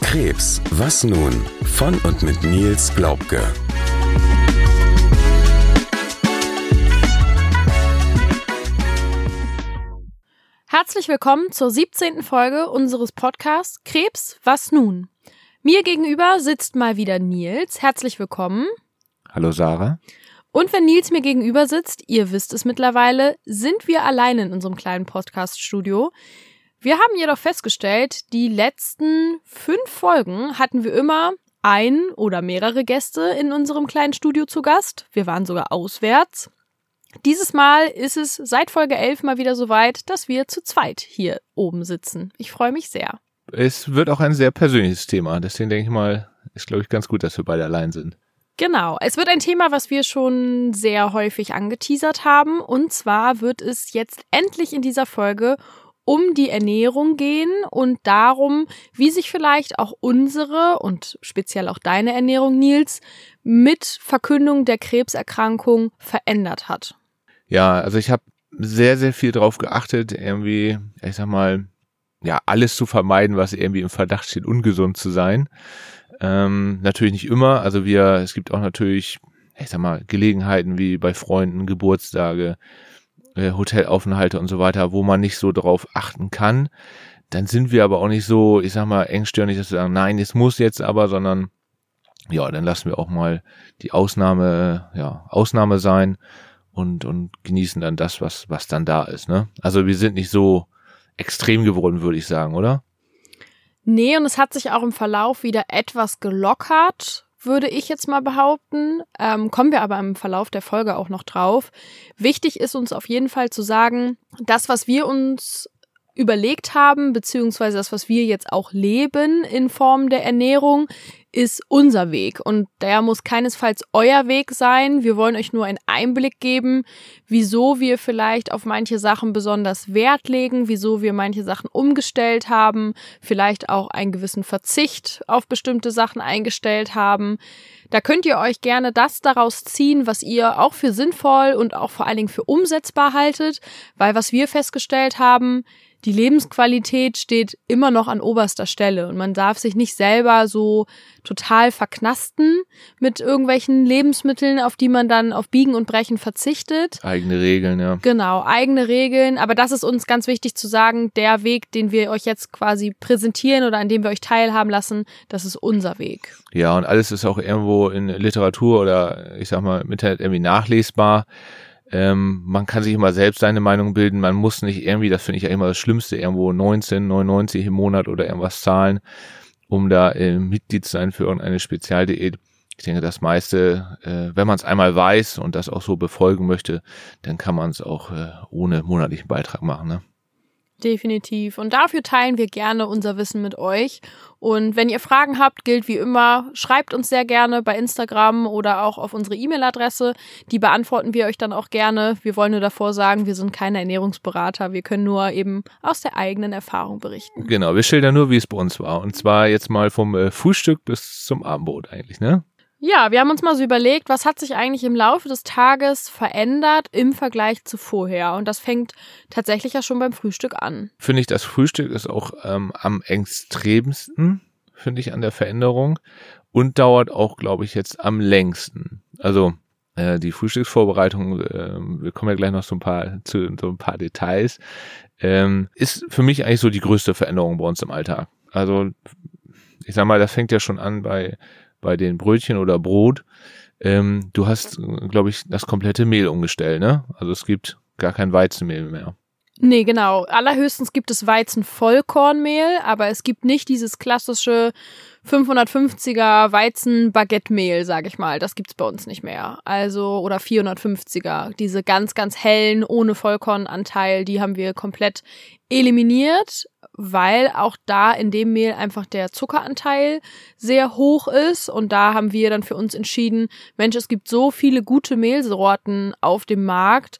Krebs, was nun? Von und mit Nils Glaubke. Herzlich willkommen zur 17. Folge unseres Podcasts Krebs, was nun? Mir gegenüber sitzt mal wieder Nils. Herzlich willkommen. Hallo Sarah. Und wenn Nils mir gegenüber sitzt, ihr wisst es mittlerweile, sind wir alleine in unserem kleinen Podcast-Studio. Wir haben jedoch festgestellt, die letzten fünf Folgen hatten wir immer ein oder mehrere Gäste in unserem kleinen Studio zu Gast. Wir waren sogar auswärts. Dieses Mal ist es seit Folge 11 mal wieder so weit, dass wir zu zweit hier oben sitzen. Ich freue mich sehr. Es wird auch ein sehr persönliches Thema. Deswegen denke ich mal, ist glaube ich ganz gut, dass wir beide allein sind. Genau. Es wird ein Thema, was wir schon sehr häufig angeteasert haben. Und zwar wird es jetzt endlich in dieser Folge um die Ernährung gehen und darum, wie sich vielleicht auch unsere und speziell auch deine Ernährung, Nils, mit Verkündung der Krebserkrankung verändert hat. Ja, also ich habe sehr, sehr viel drauf geachtet, irgendwie, ich sag mal, ja, alles zu vermeiden, was irgendwie im Verdacht steht, ungesund zu sein. Ähm, natürlich nicht immer. Also wir, es gibt auch natürlich, ich sag mal, Gelegenheiten wie bei Freunden, Geburtstage, äh, Hotelaufenthalte und so weiter, wo man nicht so drauf achten kann. Dann sind wir aber auch nicht so, ich sag mal, engstirnig, dass wir sagen, nein, es muss jetzt aber, sondern ja, dann lassen wir auch mal die Ausnahme, ja, Ausnahme sein und, und genießen dann das, was, was dann da ist, ne? Also wir sind nicht so extrem geworden, würde ich sagen, oder? Nee, und es hat sich auch im Verlauf wieder etwas gelockert würde ich jetzt mal behaupten. Ähm, kommen wir aber im Verlauf der Folge auch noch drauf. Wichtig ist uns auf jeden Fall zu sagen, das, was wir uns überlegt haben, beziehungsweise das, was wir jetzt auch leben in Form der Ernährung, ist unser Weg. Und der muss keinesfalls euer Weg sein. Wir wollen euch nur einen Einblick geben, wieso wir vielleicht auf manche Sachen besonders Wert legen, wieso wir manche Sachen umgestellt haben, vielleicht auch einen gewissen Verzicht auf bestimmte Sachen eingestellt haben. Da könnt ihr euch gerne das daraus ziehen, was ihr auch für sinnvoll und auch vor allen Dingen für umsetzbar haltet, weil was wir festgestellt haben, die Lebensqualität steht immer noch an oberster Stelle und man darf sich nicht selber so total verknasten mit irgendwelchen Lebensmitteln, auf die man dann auf Biegen und Brechen verzichtet. Eigene Regeln, ja. Genau, eigene Regeln. Aber das ist uns ganz wichtig zu sagen, der Weg, den wir euch jetzt quasi präsentieren oder an dem wir euch teilhaben lassen, das ist unser Weg. Ja, und alles ist auch irgendwo in Literatur oder ich sag mal im Internet irgendwie nachlesbar. Ähm, man kann sich immer selbst seine Meinung bilden. Man muss nicht irgendwie, das finde ich ja immer das Schlimmste, irgendwo 19,99 im Monat oder irgendwas zahlen, um da äh, Mitglied zu sein für irgendeine Spezialdiät. Ich denke, das meiste, äh, wenn man es einmal weiß und das auch so befolgen möchte, dann kann man es auch äh, ohne monatlichen Beitrag machen. Ne? Definitiv. Und dafür teilen wir gerne unser Wissen mit euch. Und wenn ihr Fragen habt, gilt wie immer, schreibt uns sehr gerne bei Instagram oder auch auf unsere E-Mail-Adresse. Die beantworten wir euch dann auch gerne. Wir wollen nur davor sagen, wir sind keine Ernährungsberater. Wir können nur eben aus der eigenen Erfahrung berichten. Genau, wir schildern nur, wie es bei uns war. Und zwar jetzt mal vom äh, Frühstück bis zum Abendbrot eigentlich, ne? Ja, wir haben uns mal so überlegt, was hat sich eigentlich im Laufe des Tages verändert im Vergleich zu vorher. Und das fängt tatsächlich ja schon beim Frühstück an. Finde ich, das Frühstück ist auch ähm, am extremsten, finde ich, an der Veränderung und dauert auch, glaube ich, jetzt am längsten. Also äh, die Frühstücksvorbereitung, äh, wir kommen ja gleich noch so ein paar zu so ein paar Details, ähm, ist für mich eigentlich so die größte Veränderung bei uns im Alltag. Also ich sag mal, das fängt ja schon an bei bei den Brötchen oder Brot, ähm, du hast, glaube ich, das komplette Mehl umgestellt, ne? Also es gibt gar kein Weizenmehl mehr. Nee, genau. Allerhöchstens gibt es Weizen-Vollkornmehl, aber es gibt nicht dieses klassische 550er Weizen-Baguette-Mehl, sag ich mal. Das gibt's bei uns nicht mehr. Also, oder 450er. Diese ganz, ganz hellen, ohne Vollkornanteil, die haben wir komplett eliminiert, weil auch da in dem Mehl einfach der Zuckeranteil sehr hoch ist. Und da haben wir dann für uns entschieden, Mensch, es gibt so viele gute Mehlsorten auf dem Markt,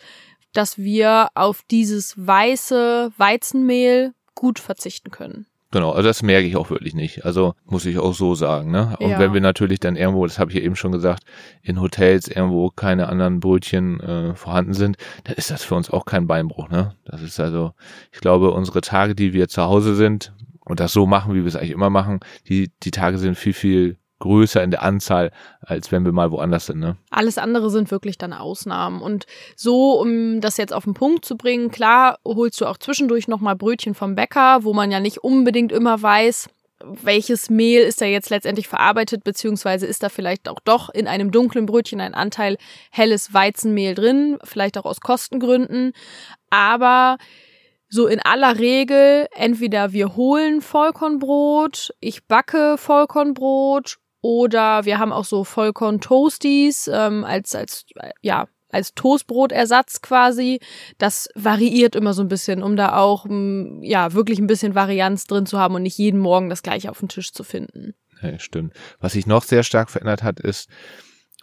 dass wir auf dieses weiße Weizenmehl gut verzichten können. Genau, also das merke ich auch wirklich nicht. Also muss ich auch so sagen. Ne? Und Ja. wenn wir natürlich dann irgendwo, das habe ich ja eben schon gesagt, in Hotels irgendwo keine anderen Brötchen äh, vorhanden sind, dann ist das für uns auch kein Beinbruch. Ne? Das ist also, ich glaube, unsere Tage, die wir zu Hause sind und das so machen, wie wir es eigentlich immer machen, die, die Tage sind viel, viel größer in der Anzahl, als wenn wir mal woanders sind. Ne? Alles andere sind wirklich dann Ausnahmen. Und so, um das jetzt auf den Punkt zu bringen, klar, holst du auch zwischendurch nochmal Brötchen vom Bäcker, wo man ja nicht unbedingt immer weiß, welches Mehl ist da jetzt letztendlich verarbeitet, beziehungsweise ist da vielleicht auch doch in einem dunklen Brötchen ein Anteil helles Weizenmehl drin, vielleicht auch aus Kostengründen. Aber so in aller Regel, entweder wir holen Vollkornbrot, ich backe Vollkornbrot oder wir haben auch so Vollkorn-Toasties ähm, als, als, ja, als Toastbrotersatz quasi. Das variiert immer so ein bisschen, um da auch, ja, wirklich ein bisschen Varianz drin zu haben und nicht jeden Morgen das gleiche auf dem Tisch zu finden. Ja, stimmt. Was sich noch sehr stark verändert hat, ist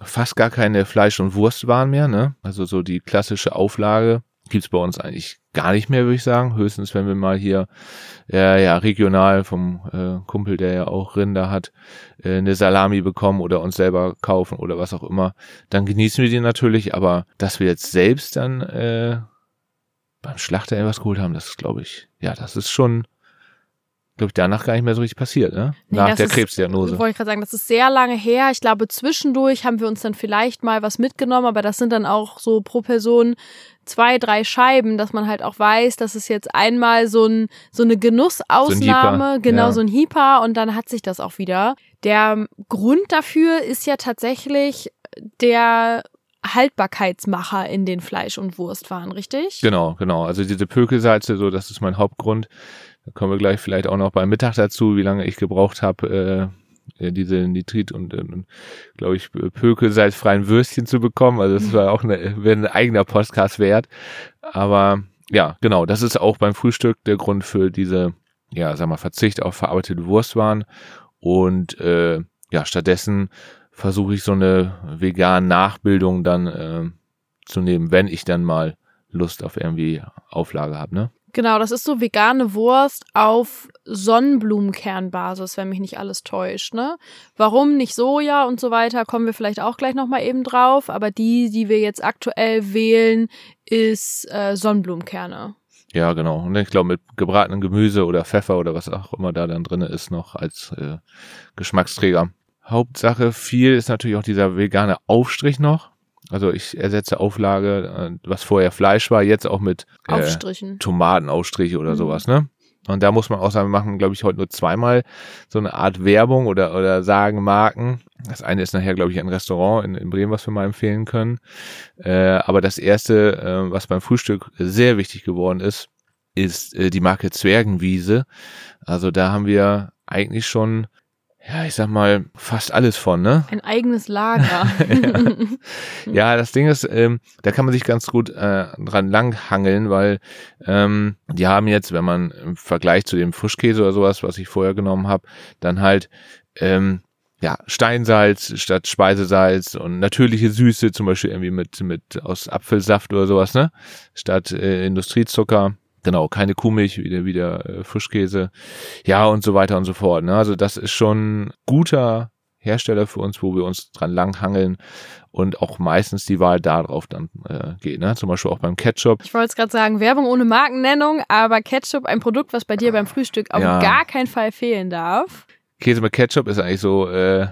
fast gar keine Fleisch- und Wurstwaren mehr. Ne? Also so die klassische Auflage gibt's bei uns eigentlich gar nicht mehr, würde ich sagen. Höchstens, wenn wir mal hier äh, ja regional vom äh, Kumpel, der ja auch Rinder hat, äh, eine Salami bekommen oder uns selber kaufen oder was auch immer, dann genießen wir die natürlich. Aber dass wir jetzt selbst dann äh, beim Schlachter irgendwas geholt haben, das glaube ich, ja, das ist schon, glaube ich, danach gar nicht mehr so richtig passiert, ne? Nee, Nach der ist- Krebsdiagnose. Wollte ich gerade sagen, das ist sehr lange her. Ich glaube, zwischendurch haben wir uns dann vielleicht mal was mitgenommen, aber das sind dann auch so pro Person zwei, drei Scheiben, dass man halt auch weiß, dass es jetzt einmal so, ein, so eine Genussausnahme, Hieper, genau ja. so ein Hieper und dann hat sich das auch wieder. Der Grund dafür ist ja tatsächlich der Haltbarkeitsmacher in den Fleisch- und Wurstwaren, richtig? Genau, genau. Also diese Pökelsalze, so das ist mein Hauptgrund. Da kommen wir gleich vielleicht auch noch beim Mittag dazu, wie lange ich gebraucht habe, äh, äh, diese Nitrit und, äh, glaube ich, Pökelsalzfreien Würstchen zu bekommen. Also das war auch eine, ein eigener Podcast wert. Aber ja, genau, das ist auch beim Frühstück der Grund für diese, ja, sag mal, Verzicht auf verarbeitete Wurstwaren. Und äh, ja, stattdessen versuche ich so eine vegane Nachbildung dann äh, zu nehmen, wenn ich dann mal Lust auf irgendwie Auflage habe, ne? Genau, das ist so vegane Wurst auf Sonnenblumenkernbasis, wenn mich nicht alles täuscht, ne? Warum nicht Soja und so weiter, kommen wir vielleicht auch gleich nochmal eben drauf, aber die, die wir jetzt aktuell wählen, ist äh, Sonnenblumenkerne. Ja, genau. Und ich glaube, mit gebratenem Gemüse oder Pfeffer oder was auch immer da dann drin ist, noch als äh, Geschmacksträger. Hauptsache viel ist natürlich auch dieser vegane Aufstrich noch. Also ich ersetze Auflage, äh, was vorher Fleisch war, jetzt auch mit äh, Aufstrichen. Tomatenausstriche oder Mhm. sowas, ne? Und da muss man auch sagen, wir machen, glaube ich, heute nur zweimal so eine Art Werbung oder, oder sagen Marken. Das eine ist nachher, glaube ich, ein Restaurant in, in Bremen, was wir mal empfehlen können. Äh, aber das erste, äh, was beim Frühstück sehr wichtig geworden ist, ist äh, die Marke Zwergenwiese. Also da haben wir eigentlich schon, ja, ich sag mal, fast alles von, ne? Ein eigenes Lager. Ja, das Ding ist, ähm, da kann man sich ganz gut äh, dran langhangeln, weil ähm, die haben jetzt, wenn man im Vergleich zu dem Frischkäse oder sowas, was ich vorher genommen habe, dann halt ähm, ja Steinsalz statt Speisesalz und natürliche Süße, zum Beispiel irgendwie mit mit aus Apfelsaft oder sowas, ne? Statt äh, Industriezucker. Genau, keine Kuhmilch, wieder wieder äh, Frischkäse, ja und so weiter und so fort. Ne? Also das ist schon guter Hersteller für uns, wo wir uns dran langhangeln und auch meistens die Wahl darauf dann äh, geht. Ne? Zum Beispiel auch beim Ketchup. Ich wollte jetzt gerade sagen, Werbung ohne Markennennung, aber Ketchup, ein Produkt, was bei dir beim Frühstück auf Ja. gar keinen Fall fehlen darf. Käse mit Ketchup ist eigentlich so, äh,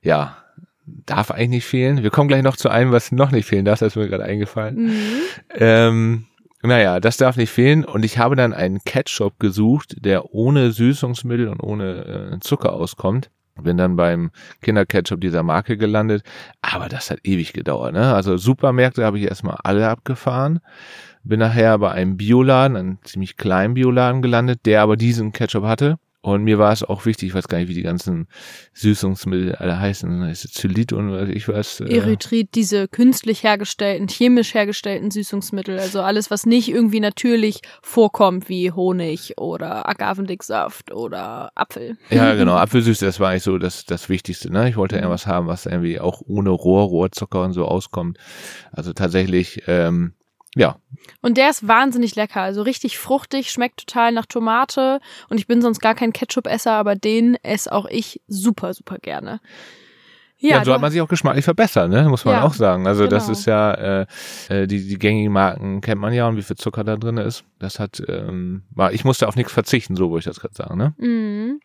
ja, darf eigentlich nicht fehlen. Wir kommen gleich noch zu einem, was noch nicht fehlen darf, das ist mir gerade eingefallen. Mhm. Ähm, naja, das darf nicht fehlen. Und ich habe dann einen Ketchup gesucht, der ohne Süßungsmittel und ohne äh, Zucker auskommt. Bin dann beim Kinderketchup dieser Marke gelandet. Aber das hat ewig gedauert. Ne? Also Supermärkte habe ich erstmal alle abgefahren. Bin nachher bei einem Bioladen, einem ziemlich kleinen Bioladen gelandet, der aber diesen Ketchup hatte. Und mir war es auch wichtig, ich weiß gar nicht, wie die ganzen Süßungsmittel alle heißen. Ist es Zylit und was ich weiß. äh, Erythrit, diese künstlich hergestellten, chemisch hergestellten Süßungsmittel, also alles, was nicht irgendwie natürlich vorkommt, wie Honig oder Agavendicksaft oder Apfel. Ja, genau. Apfelsüße, das war eigentlich so das, das Wichtigste. Ne? Ich wollte irgendwas haben, was irgendwie auch ohne Rohr, Rohrzucker und so auskommt. Also tatsächlich, ähm, ja. Und der ist wahnsinnig lecker, also richtig fruchtig, schmeckt total nach Tomate. Und ich bin sonst gar kein Ketchup-Esser, aber den esse auch ich super, super gerne. Ja, so hat man sich auch geschmacklich verbessert, ne? muss man Ja, auch sagen. Also das genau. ist ja, äh, äh, die, die gängigen Marken kennt man ja und wie viel Zucker da drin ist. Das hat, ähm, war, ich musste auf nichts verzichten, so wollte ich das gerade sagen, ne? Mhm.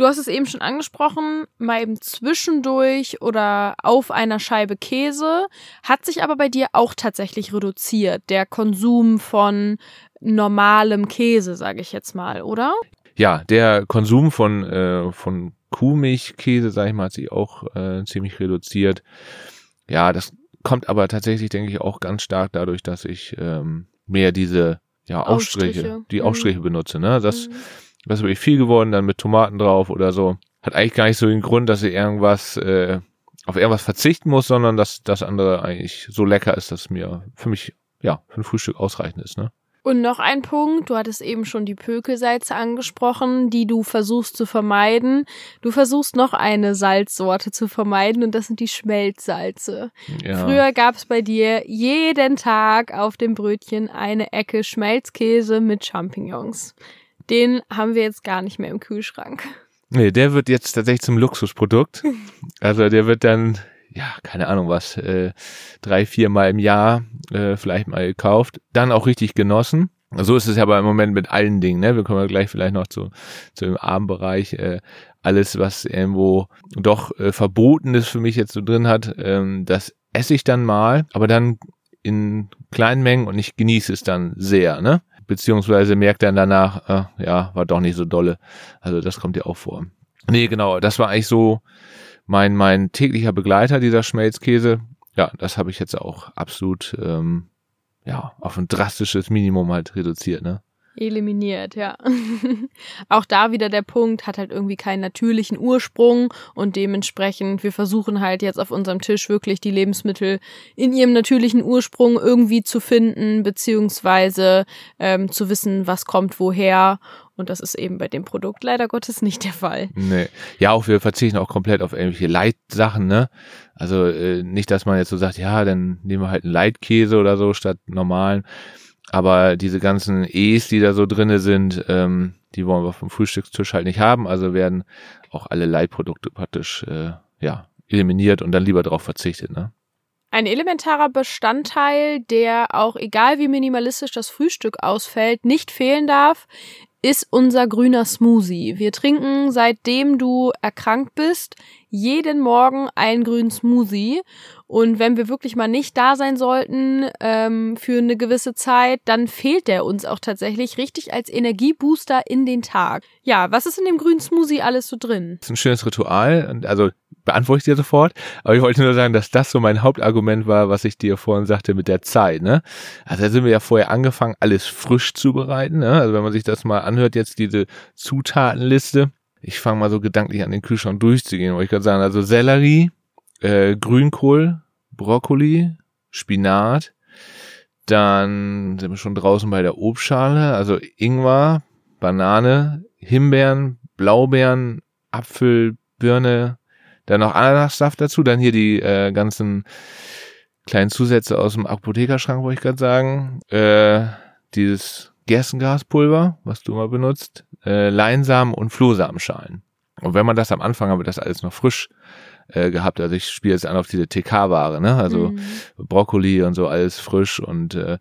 Du hast es eben schon angesprochen, mal eben zwischendurch oder auf einer Scheibe Käse, hat sich aber bei dir auch tatsächlich reduziert, der Konsum von normalem Käse, sage ich jetzt mal, oder? Ja, der Konsum von, äh, von Kuhmilchkäse, sag ich mal, hat sich auch äh, ziemlich reduziert. Ja, das kommt aber tatsächlich, denke ich, auch ganz stark dadurch, dass ich ähm, mehr diese ja, Aufstriche, Aufstriche. die Mhm. Aufstriche benutze. Ne? Das, Mhm. Das ist wirklich viel geworden, dann mit Tomaten drauf oder so. Hat eigentlich gar nicht so den Grund, dass ich irgendwas äh, auf irgendwas verzichten muss, sondern dass das andere eigentlich so lecker ist, dass mir für mich ja für ein Frühstück ausreichend ist. Ne? Und noch ein Punkt, du hattest eben schon die Pökelsalze angesprochen, die du versuchst zu vermeiden. Du versuchst noch eine Salzsorte zu vermeiden und das sind die Schmelzsalze. Ja. Früher gab es bei dir jeden Tag auf dem Brötchen eine Ecke Schmelzkäse mit Champignons. Den haben wir jetzt gar nicht mehr im Kühlschrank. Nee, der wird jetzt tatsächlich zum Luxusprodukt. Also der wird dann, ja, keine Ahnung was, äh, drei, vier Mal im Jahr äh, vielleicht mal gekauft, dann auch richtig genossen. So ist es ja aber im Moment mit allen Dingen, ne? Wir kommen ja gleich vielleicht noch zu, zu dem Abendbereich. Äh, alles, was irgendwo doch äh, Verbotenes für mich jetzt so drin hat, ähm, das esse ich dann mal, aber dann in kleinen Mengen und ich genieße es dann sehr, ne? Beziehungsweise merkt dann danach, äh, ja, war doch nicht so dolle. Also das kommt ja auch vor. Nee, genau, das war eigentlich so mein, mein täglicher Begleiter, dieser Schmelzkäse. Ja, das habe ich jetzt auch absolut ähm, ja, auf ein drastisches Minimum halt reduziert, ne? Eliminiert, ja. Auch da wieder der Punkt, hat halt irgendwie keinen natürlichen Ursprung und dementsprechend, wir versuchen halt jetzt auf unserem Tisch wirklich die Lebensmittel in ihrem natürlichen Ursprung irgendwie zu finden, beziehungsweise ähm, zu wissen, was kommt woher. Und das ist eben bei dem Produkt leider Gottes nicht der Fall. Nee. Ja, auch wir verzichten auch komplett auf irgendwelche Leitsachen, ne? Also äh, nicht, dass man jetzt so sagt, ja, dann nehmen wir halt einen Leitkäse oder so statt normalen. Aber diese ganzen E's, die da so drinne sind, ähm, die wollen wir vom Frühstückstisch halt nicht haben. Also werden auch alle Leitprodukte praktisch äh, ja eliminiert und dann lieber darauf verzichtet, ne? Ein elementarer Bestandteil, der auch egal wie minimalistisch das Frühstück ausfällt, nicht fehlen darf, ist unser grüner Smoothie. Wir trinken, seitdem du erkrankt bist, jeden Morgen einen grünen Smoothie. Und wenn wir wirklich mal nicht da sein sollten ähm, für eine gewisse Zeit, dann fehlt der uns auch tatsächlich richtig als Energiebooster in den Tag. Ja, was ist in dem grünen Smoothie alles so drin? Das ist ein schönes Ritual. Also beantworte ich dir sofort. Aber ich wollte nur sagen, dass das so mein Hauptargument war, was ich dir vorhin sagte mit der Zeit. Ne? Also da sind wir ja vorher angefangen, alles frisch zubereiten. Ne? Also wenn man sich das mal anhört, jetzt diese Zutatenliste. Ich fange mal so gedanklich an den Kühlschrank durchzugehen, wollte ich gerade sagen. Also Sellerie, äh, Grünkohl, Brokkoli, Spinat. Dann sind wir schon draußen bei der Obstschale. Also Ingwer, Banane, Himbeeren, Blaubeeren, Apfel, Birne, dann noch Ananassaft dazu, dann hier die äh, ganzen kleinen Zusätze aus dem Apothekerschrank, wollte ich gerade sagen. Äh, dieses Gerstengaspulver, was du mal benutzt, äh, Leinsamen und Flohsamenschalen. Und wenn man das am Anfang habe, das alles noch frisch äh, gehabt. Also ich spiele jetzt an auf diese TK-Ware, ne? Also Mhm. Brokkoli und so alles frisch und äh,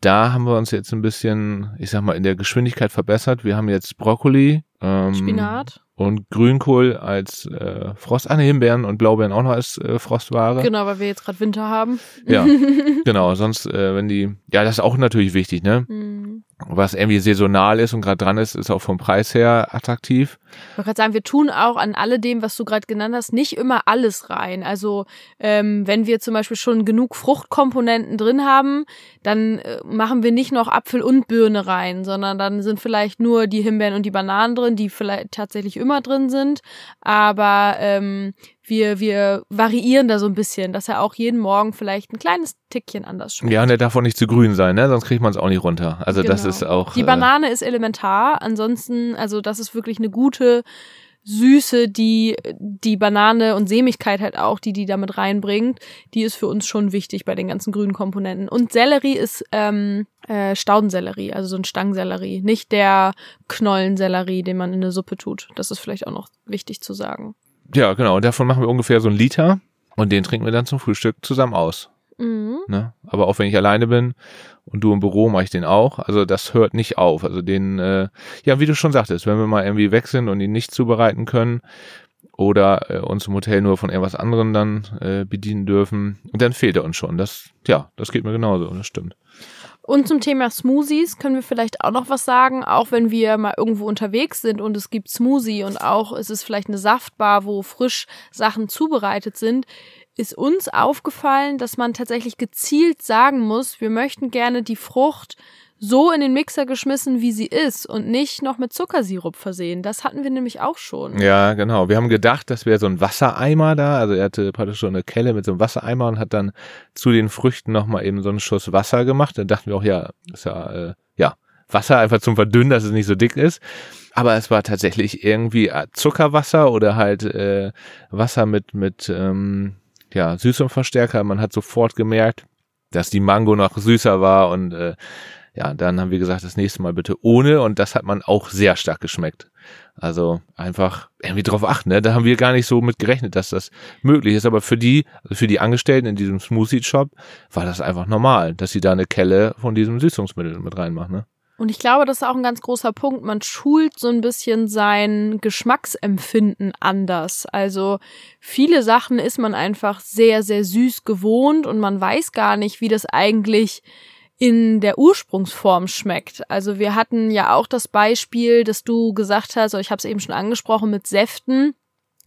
da haben wir uns jetzt ein bisschen, ich sag mal, in der Geschwindigkeit verbessert. Wir haben jetzt Brokkoli, ähm, Spinat. Und Grünkohl als äh, Frost, ah, ne, Himbeeren und Blaubeeren auch noch als äh, Frostware. Genau, weil wir jetzt gerade Winter haben. Ja, genau. Sonst, äh, wenn die, ja, das ist auch natürlich wichtig, ne? Mhm. Was irgendwie saisonal ist und gerade dran ist, ist auch vom Preis her attraktiv. Ich wollte gerade sagen, wir tun auch an alledem, was du gerade genannt hast, nicht immer alles rein. Also ähm, wenn wir zum Beispiel schon genug Fruchtkomponenten drin haben, dann äh, machen wir nicht noch Apfel und Birne rein, sondern dann sind vielleicht nur die Himbeeren und die Bananen drin, die vielleicht tatsächlich immer drin sind. Aber ähm, wir, wir variieren da so ein bisschen, dass er auch jeden Morgen vielleicht ein kleines Tickchen anders schmeckt. Ja, und der darf auch nicht zu grün sein, ne? Sonst kriegt man es auch nicht runter. Also das Genau. ist auch. Die äh, Banane ist elementar. Ansonsten, also das ist wirklich eine gute, Süße, die die Banane und Sämigkeit halt auch, die die damit reinbringt, die ist für uns schon wichtig bei den ganzen grünen Komponenten. Und Sellerie ist ähm, äh, Staudensellerie, also so ein Stangsellerie, nicht der Knollensellerie, den man in eine Suppe tut. Das ist vielleicht auch noch wichtig zu sagen. Ja, genau. Und davon machen wir ungefähr so einen Liter und den trinken wir dann zum Frühstück zusammen aus. Mhm. Ne? Aber auch wenn ich alleine bin und du im Büro, mache ich den auch. Also das hört nicht auf. Also den, äh, ja, wie du schon sagtest, wenn wir mal irgendwie weg sind und ihn nicht zubereiten können oder äh, uns im Hotel nur von irgendwas anderem dann äh, bedienen dürfen, dann fehlt er uns schon. Das, ja, das geht mir genauso, das stimmt. Und zum Thema Smoothies können wir vielleicht auch noch was sagen, auch wenn wir mal irgendwo unterwegs sind und es gibt Smoothie und auch ist es vielleicht eine Saftbar, wo frisch Sachen zubereitet sind ist uns aufgefallen, dass man tatsächlich gezielt sagen muss, wir möchten gerne die Frucht so in den Mixer geschmissen, wie sie ist und nicht noch mit Zuckersirup versehen. Das hatten wir nämlich auch schon. Ja, genau. Wir haben gedacht, das wäre so ein Wassereimer da. Also er hatte praktisch so eine Kelle mit so einem Wassereimer und hat dann zu den Früchten nochmal eben so einen Schuss Wasser gemacht. Dann dachten wir auch, ja, ist ja, äh, ja, Wasser einfach zum Verdünnen, dass es nicht so dick ist. Aber es war tatsächlich irgendwie Zuckerwasser oder halt äh, Wasser mit, mit ähm, ja, Süßungsverstärker. Man hat sofort gemerkt, dass die Mango noch süßer war und äh, ja, dann haben wir gesagt, das nächste Mal bitte ohne und das hat man auch sehr stark geschmeckt. Also einfach irgendwie drauf achten, ne? Da haben wir gar nicht so mit gerechnet, dass das möglich ist. Aber für die, also für die Angestellten in diesem Smoothie Shop war das einfach normal, dass sie da eine Kelle von diesem Süßungsmittel mit reinmachen, ne? Und ich glaube, das ist auch ein ganz großer Punkt. Man schult so ein bisschen sein Geschmacksempfinden anders. Also viele Sachen ist man einfach sehr, sehr süß gewohnt und man weiß gar nicht, wie das eigentlich in der Ursprungsform schmeckt. Also wir hatten ja auch das Beispiel, dass du gesagt hast, oder ich habe es eben schon angesprochen, mit Säften.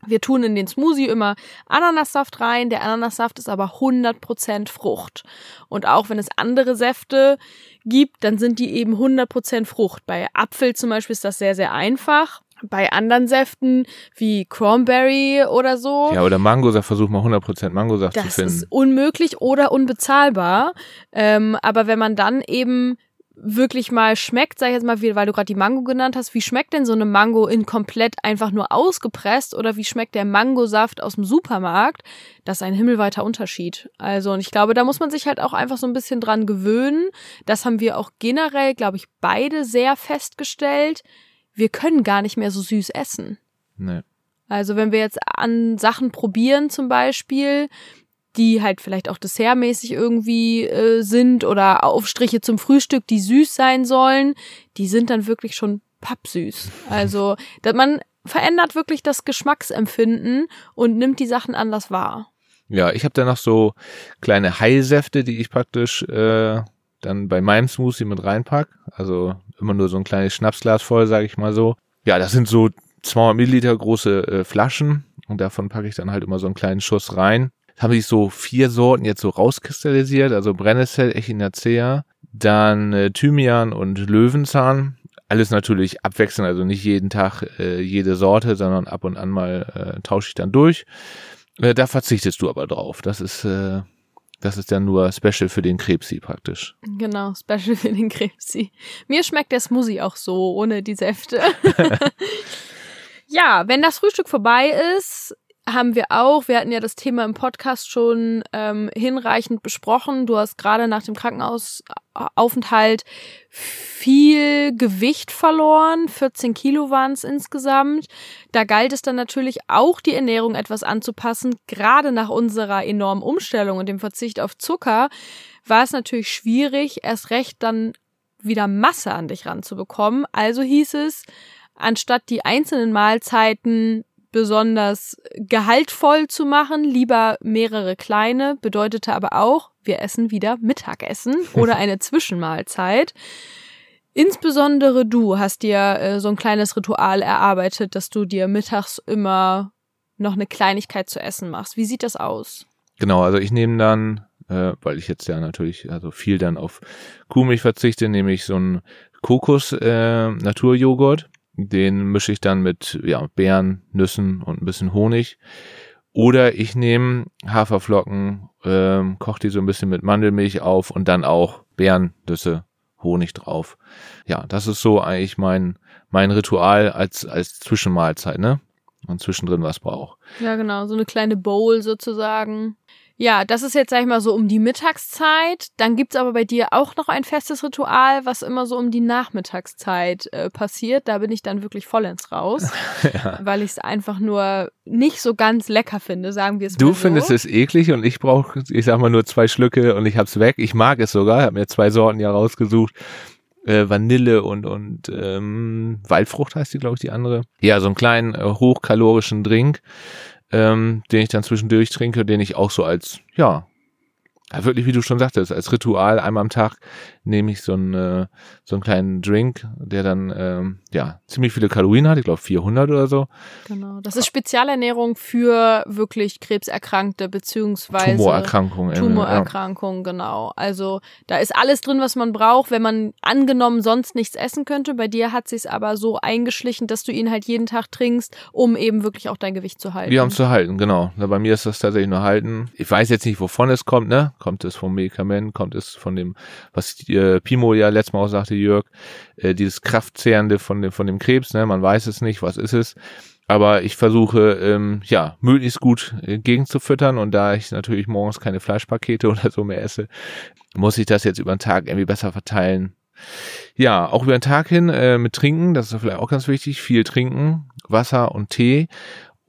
Wir tun in den Smoothie immer Ananassaft rein. Der Ananassaft ist aber 100% Frucht. Und auch wenn es andere Säfte gibt, dann sind die eben 100% Frucht. Bei Apfel zum Beispiel ist das sehr, sehr einfach. Bei anderen Säften wie Cranberry oder so. Ja, oder Mangosaft, versuch mal 100% Mangosaft zu finden. Das ist unmöglich oder unbezahlbar. Ähm, aber wenn man dann eben wirklich mal schmeckt, sag ich jetzt mal, wie, weil du gerade die Mango genannt hast, wie schmeckt denn so eine Mango in komplett einfach nur ausgepresst oder wie schmeckt der Mangosaft aus dem Supermarkt? Das ist ein himmelweiter Unterschied. Also, und ich glaube, da muss man sich halt auch einfach so ein bisschen dran gewöhnen. Das haben wir auch generell, glaube ich, beide sehr festgestellt. Wir können gar nicht mehr so süß essen. Nee. Also, wenn wir jetzt an Sachen probieren zum Beispiel, die halt vielleicht auch dessertmäßig irgendwie äh, sind oder Aufstriche zum Frühstück, die süß sein sollen, die sind dann wirklich schon pappsüß. Also, dass man verändert wirklich das Geschmacksempfinden und nimmt die Sachen anders wahr. Ja, ich habe da noch so kleine Heilsäfte, die ich praktisch äh, dann bei meinem Smoothie mit reinpack. Also immer nur so ein kleines Schnapsglas voll, sage ich mal so. Ja, das sind so 200 Milliliter große äh, Flaschen und davon packe ich dann halt immer so einen kleinen Schuss rein haben sich so vier Sorten jetzt so rauskristallisiert, also Brennnessel, Echinacea, dann äh, Thymian und Löwenzahn. Alles natürlich abwechselnd, also nicht jeden Tag äh, jede Sorte, sondern ab und an mal äh, tausche ich dann durch. Äh, da verzichtest du aber drauf. Das ist äh, das ist dann nur Special für den Krebsi praktisch. Genau, Special für den Krebsi. Mir schmeckt der Smoothie auch so, ohne die Säfte. ja, wenn das Frühstück vorbei ist, haben wir auch. Wir hatten ja das Thema im Podcast schon ähm, hinreichend besprochen. Du hast gerade nach dem Krankenhausaufenthalt viel Gewicht verloren. 14 Kilo waren es insgesamt. Da galt es dann natürlich auch, die Ernährung etwas anzupassen. Gerade nach unserer enormen Umstellung und dem Verzicht auf Zucker war es natürlich schwierig, erst recht dann wieder Masse an dich ranzubekommen. Also hieß es, anstatt die einzelnen Mahlzeiten besonders gehaltvoll zu machen, lieber mehrere kleine, bedeutete aber auch, wir essen wieder Mittagessen oder eine Zwischenmahlzeit. Insbesondere du hast dir äh, so ein kleines Ritual erarbeitet, dass du dir mittags immer noch eine Kleinigkeit zu essen machst. Wie sieht das aus? Genau, also ich nehme dann, äh, weil ich jetzt ja natürlich also viel dann auf Kuhmilch verzichte, nehme ich so einen Kokos äh, Naturjoghurt den mische ich dann mit ja, Beeren, Nüssen und ein bisschen Honig. Oder ich nehme Haferflocken, ähm, koche die so ein bisschen mit Mandelmilch auf und dann auch Beeren, Nüsse, Honig drauf. Ja, das ist so eigentlich mein, mein Ritual als, als Zwischenmahlzeit, ne? und zwischendrin was braucht. Ja, genau, so eine kleine Bowl sozusagen. Ja, das ist jetzt, sag ich mal, so um die Mittagszeit. Dann gibt's aber bei dir auch noch ein festes Ritual, was immer so um die Nachmittagszeit äh, passiert. Da bin ich dann wirklich vollends raus, ja. weil ich es einfach nur nicht so ganz lecker finde, sagen wir es mal Du so. findest es eklig und ich brauche, ich sag mal, nur zwei Schlücke und ich hab's weg. Ich mag es sogar, habe mir zwei Sorten ja rausgesucht. Äh, Vanille und und ähm, Waldfrucht heißt die, glaube ich, die andere. Ja, so einen kleinen äh, hochkalorischen Drink ähm, den ich dann zwischendurch trinke, den ich auch so als, ja, ja, wirklich, wie du schon sagtest, als Ritual einmal am Tag nehme ich so einen, äh, so einen kleinen Drink, der dann ähm, ja ziemlich viele Kalorien hat, ich glaube 400 oder so. Genau, das ist Spezialernährung für wirklich Krebserkrankte beziehungsweise Tumorerkrankungen. Tumorerkrankungen, ja. genau. Also da ist alles drin, was man braucht, wenn man angenommen sonst nichts essen könnte. Bei dir hat sich aber so eingeschlichen, dass du ihn halt jeden Tag trinkst, um eben wirklich auch dein Gewicht zu halten. Ja, um zu halten, genau. Bei mir ist das tatsächlich nur halten. Ich weiß jetzt nicht, wovon es kommt, ne? Kommt es vom Medikament, kommt es von dem, was äh, Pimo ja letztes Mal auch sagte, Jörg, äh, dieses Kraftzehrende von dem, von dem Krebs, ne? Man weiß es nicht, was ist es. Aber ich versuche, ähm, ja, möglichst gut äh, gegenzufüttern und da ich natürlich morgens keine Fleischpakete oder so mehr esse, muss ich das jetzt über den Tag irgendwie besser verteilen. Ja, auch über den Tag hin äh, mit Trinken, das ist vielleicht auch ganz wichtig, viel trinken, Wasser und Tee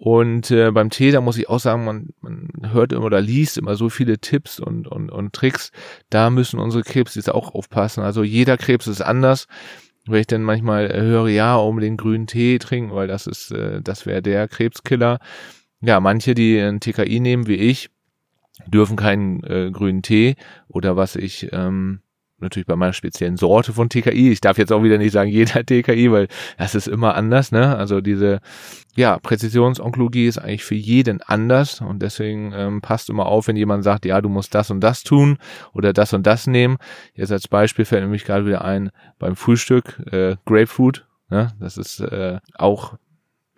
und äh, beim Tee, da muss ich auch sagen, man, man hört immer oder liest immer so viele Tipps und, und, und Tricks. Da müssen unsere Krebs jetzt auch aufpassen. Also jeder Krebs ist anders. Wenn ich dann manchmal äh, höre, ja, unbedingt grünen Tee trinken, weil das ist, äh, das wäre der Krebskiller. Ja, manche, die ein TKI nehmen, wie ich, dürfen keinen äh, grünen Tee oder was ich ähm, natürlich bei meiner speziellen Sorte von TKI. Ich darf jetzt auch wieder nicht sagen jeder TKI, weil das ist immer anders, ne? Also diese ja, Präzisionsonkologie ist eigentlich für jeden anders und deswegen ähm, passt immer auf, wenn jemand sagt, ja, du musst das und das tun oder das und das nehmen. Jetzt als Beispiel fällt nämlich gerade wieder ein beim Frühstück äh, Grapefruit. Ne? Das ist äh, auch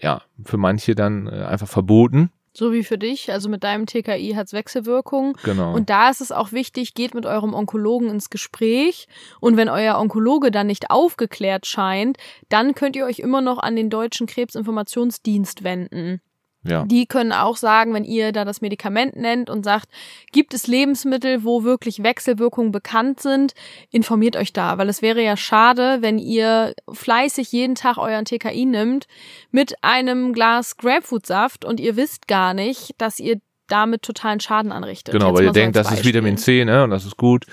ja für manche dann äh, einfach verboten. So wie für dich, also mit deinem TKI hat's Wechselwirkungen. Genau. Und da ist es auch wichtig, geht mit eurem Onkologen ins Gespräch. Und wenn euer Onkologe dann nicht aufgeklärt scheint, dann könnt ihr euch immer noch an den Deutschen Krebsinformationsdienst wenden. Ja. Die können auch sagen, wenn ihr da das Medikament nennt und sagt, gibt es Lebensmittel, wo wirklich Wechselwirkungen bekannt sind, informiert euch da, weil es wäre ja schade, wenn ihr fleißig jeden Tag euren TKI nimmt mit einem Glas Grapefruitsaft und ihr wisst gar nicht, dass ihr damit totalen Schaden anrichtet. Genau, weil ihr denkt, das ist Vitamin C, ne, und das ist gut.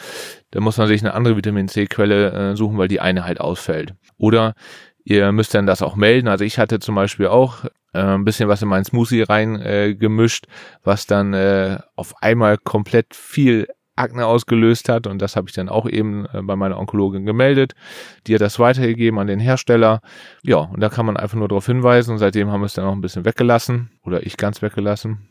Da muss man sich eine andere Vitamin C-Quelle äh, suchen, weil die eine halt ausfällt. Oder Ihr müsst dann das auch melden. Also ich hatte zum Beispiel auch äh, ein bisschen was in meinen Smoothie rein äh, was dann äh, auf einmal komplett viel Akne ausgelöst hat und das habe ich dann auch eben äh, bei meiner Onkologin gemeldet. Die hat das weitergegeben an den Hersteller. Ja, und da kann man einfach nur darauf hinweisen und seitdem haben wir es dann auch ein bisschen weggelassen oder ich ganz weggelassen.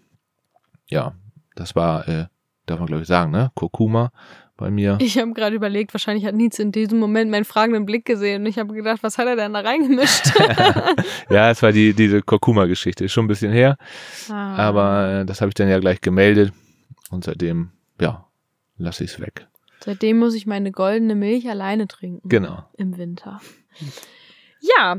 Ja, das war, äh, darf man glaube ich sagen, ne? Kurkuma bei mir. Ich habe gerade überlegt, wahrscheinlich hat Nietz in diesem Moment meinen fragenden Blick gesehen und ich habe gedacht, was hat er denn da reingemischt? ja, es war die diese Kurkuma-Geschichte, ist schon ein bisschen her, ah. aber äh, das habe ich dann ja gleich gemeldet und seitdem, ja, lasse ich es weg. Seitdem muss ich meine goldene Milch alleine trinken. Genau. Im Winter. Ja,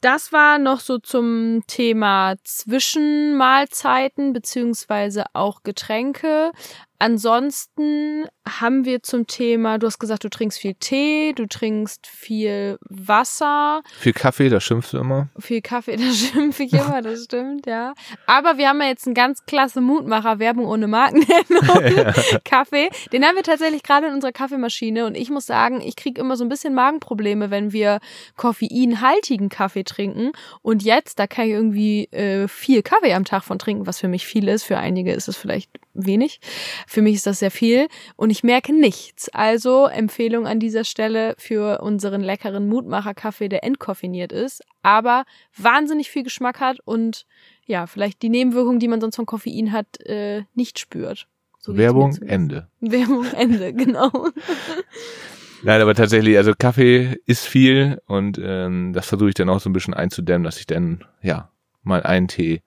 das war noch so zum Thema Zwischenmahlzeiten beziehungsweise auch Getränke. Ansonsten haben wir zum Thema, du hast gesagt, du trinkst viel Tee, du trinkst viel Wasser. Viel Kaffee, da schimpfst du immer. Viel Kaffee, da schimpfe ich immer, das stimmt, ja. Aber wir haben ja jetzt einen ganz klasse Mutmacher, Werbung ohne Markennennung, ja. Kaffee. Den haben wir tatsächlich gerade in unserer Kaffeemaschine und ich muss sagen, ich kriege immer so ein bisschen Magenprobleme, wenn wir koffeinhaltigen Kaffee trinken. Und jetzt, da kann ich irgendwie äh, viel Kaffee am Tag von trinken, was für mich viel ist. Für einige ist es vielleicht wenig. Für mich ist das sehr viel und ich merke nichts. Also Empfehlung an dieser Stelle für unseren leckeren Mutmacher-Kaffee, der entkoffiniert ist, aber wahnsinnig viel Geschmack hat und ja, vielleicht die Nebenwirkungen, die man sonst von Koffein hat, äh, nicht spürt. So Werbung Ende. Werbung Ende, genau. Nein, aber tatsächlich, also Kaffee ist viel und ähm, das versuche ich dann auch so ein bisschen einzudämmen, dass ich dann, ja, mal einen Tee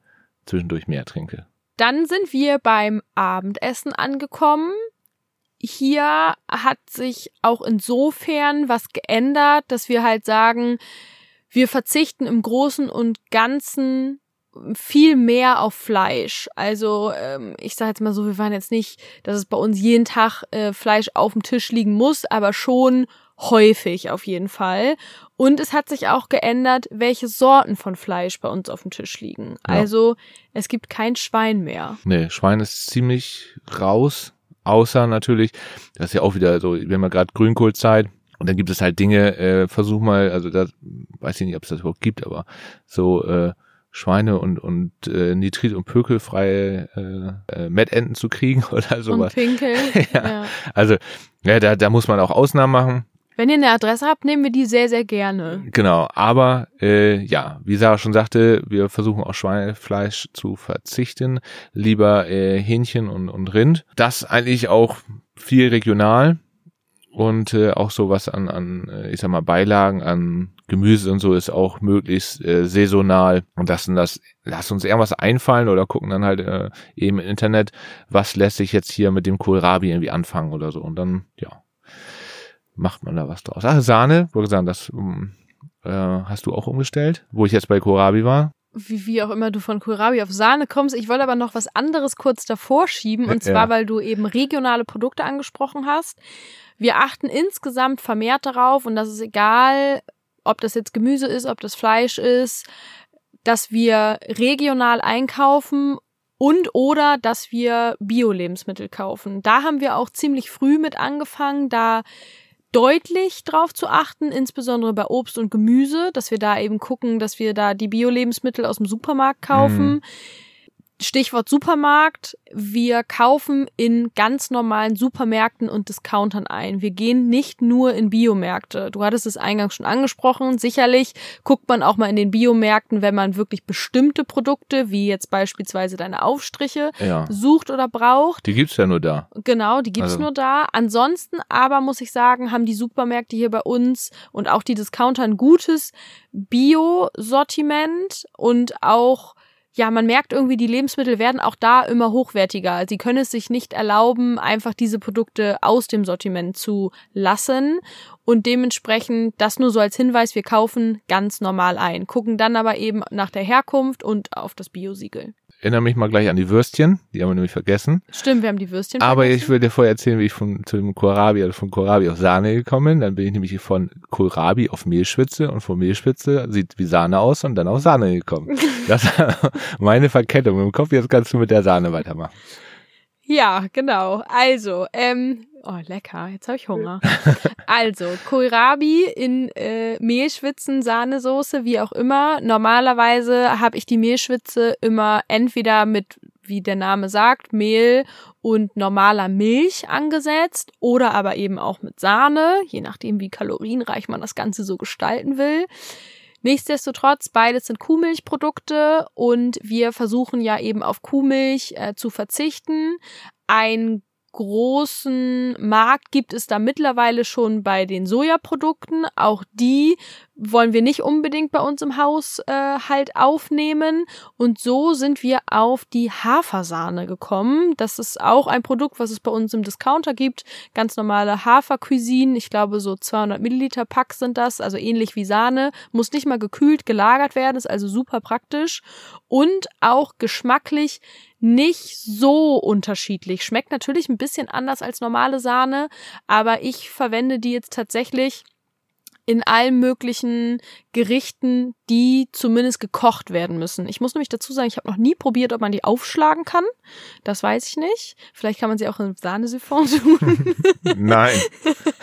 zwischendurch mehr trinke. Dann sind wir beim Abendessen angekommen. Hier hat sich auch insofern was geändert, dass wir halt sagen, wir verzichten im Großen und Ganzen viel mehr auf Fleisch. Also ähm, ich sage jetzt mal so, wir waren jetzt nicht, dass es bei uns jeden Tag äh, Fleisch auf dem Tisch liegen muss, aber schon häufig auf jeden Fall. Und es hat sich auch geändert, welche Sorten von Fleisch bei uns auf dem Tisch liegen. Ja. Also es gibt kein Schwein mehr. Nee, Schwein ist ziemlich raus. Außer natürlich, das ist ja auch wieder so, wir haben ja gerade Grünkohlzeit. Und dann gibt es halt Dinge, äh, versuch mal, also da weiß ich nicht, ob es das überhaupt gibt, aber so äh, Schweine und und äh, Nitrit und Pökelfreie äh, äh, Mettenten zu kriegen oder sowas. Und Pinkel. ja. ja. Also ja, da da muss man auch Ausnahmen machen. Wenn ihr eine Adresse habt, nehmen wir die sehr, sehr gerne. Genau, aber äh, ja, wie Sarah schon sagte, wir versuchen auf Schweinefleisch zu verzichten, lieber äh, Hähnchen und, und Rind. Das eigentlich auch viel regional und äh, auch sowas an, an, äh, ich sag mal, Beilagen, an Gemüse und so ist auch möglichst äh, saisonal und lassen das, lass uns irgendwas einfallen oder gucken dann halt äh, eben im Internet, was lässt sich jetzt hier mit dem Kohlrabi irgendwie anfangen oder so und dann, ja, macht man da was draus. Ach, Sahne, wurde gesagt, das um, äh, hast du auch umgestellt, wo ich jetzt bei Kohlrabi war. Wie, wie auch immer du von Kohlrabi auf Sahne kommst. Ich wollte aber noch was anderes kurz davor schieben und zwar, ja. weil du eben regionale Produkte angesprochen hast. Wir achten insgesamt vermehrt darauf und das ist egal, ob das jetzt Gemüse ist, ob das Fleisch ist, dass wir regional einkaufen und oder dass wir Bio-Lebensmittel kaufen. Da haben wir auch ziemlich früh mit angefangen, da deutlich drauf zu achten, insbesondere bei Obst und Gemüse, dass wir da eben gucken, dass wir da die Bio-Lebensmittel aus dem Supermarkt kaufen. Mhm. Stichwort Supermarkt. Wir kaufen in ganz normalen Supermärkten und Discountern ein. Wir gehen nicht nur in Biomärkte. Du hattest es eingangs schon angesprochen. Sicherlich guckt man auch mal in den Biomärkten, wenn man wirklich bestimmte Produkte, wie jetzt beispielsweise deine Aufstriche, ja. sucht oder braucht. Die gibt's ja nur da. Genau, die gibt's also. nur da. Ansonsten aber muss ich sagen, haben die Supermärkte hier bei uns und auch die Discounter ein gutes Bio-Sortiment und auch ja, man merkt irgendwie, die Lebensmittel werden auch da immer hochwertiger. Sie können es sich nicht erlauben, einfach diese Produkte aus dem Sortiment zu lassen. Und dementsprechend, das nur so als Hinweis, wir kaufen ganz normal ein, gucken dann aber eben nach der Herkunft und auf das Biosiegel erinnere mich mal gleich an die Würstchen, die haben wir nämlich vergessen. Stimmt, wir haben die Würstchen Aber vergessen. ich will dir vorher erzählen, wie ich von, zu dem Kohlrabi oder von Kohlrabi auf Sahne gekommen bin. Dann bin ich nämlich von Kohlrabi auf Mehlschwitze und von Mehlschwitze sieht wie Sahne aus und dann auf Sahne gekommen. Das ist meine Verkettung im Kopf. Jetzt kannst du mit der Sahne weitermachen. Ja, genau. Also, ähm, oh lecker, jetzt habe ich Hunger. also, Kohlrabi in äh, Mehlschwitzen, Sahnesoße, wie auch immer. Normalerweise habe ich die Mehlschwitze immer entweder mit, wie der Name sagt, Mehl und normaler Milch angesetzt oder aber eben auch mit Sahne, je nachdem, wie kalorienreich man das Ganze so gestalten will. Nichtsdestotrotz, beides sind Kuhmilchprodukte und wir versuchen ja eben auf Kuhmilch äh, zu verzichten. Ein großen Markt gibt es da mittlerweile schon bei den Sojaprodukten. Auch die wollen wir nicht unbedingt bei uns im Haus äh, halt aufnehmen. Und so sind wir auf die Hafersahne gekommen. Das ist auch ein Produkt, was es bei uns im Discounter gibt. Ganz normale Hafercuisine. Ich glaube, so 200 Milliliter Pack sind das. Also ähnlich wie Sahne. Muss nicht mal gekühlt gelagert werden. Ist also super praktisch. Und auch geschmacklich nicht so unterschiedlich. Schmeckt natürlich ein bisschen anders als normale Sahne, aber ich verwende die jetzt tatsächlich in allen möglichen Gerichten, die zumindest gekocht werden müssen. Ich muss nämlich dazu sagen, ich habe noch nie probiert, ob man die aufschlagen kann. Das weiß ich nicht. Vielleicht kann man sie auch in Sahnesiphon tun. Nein.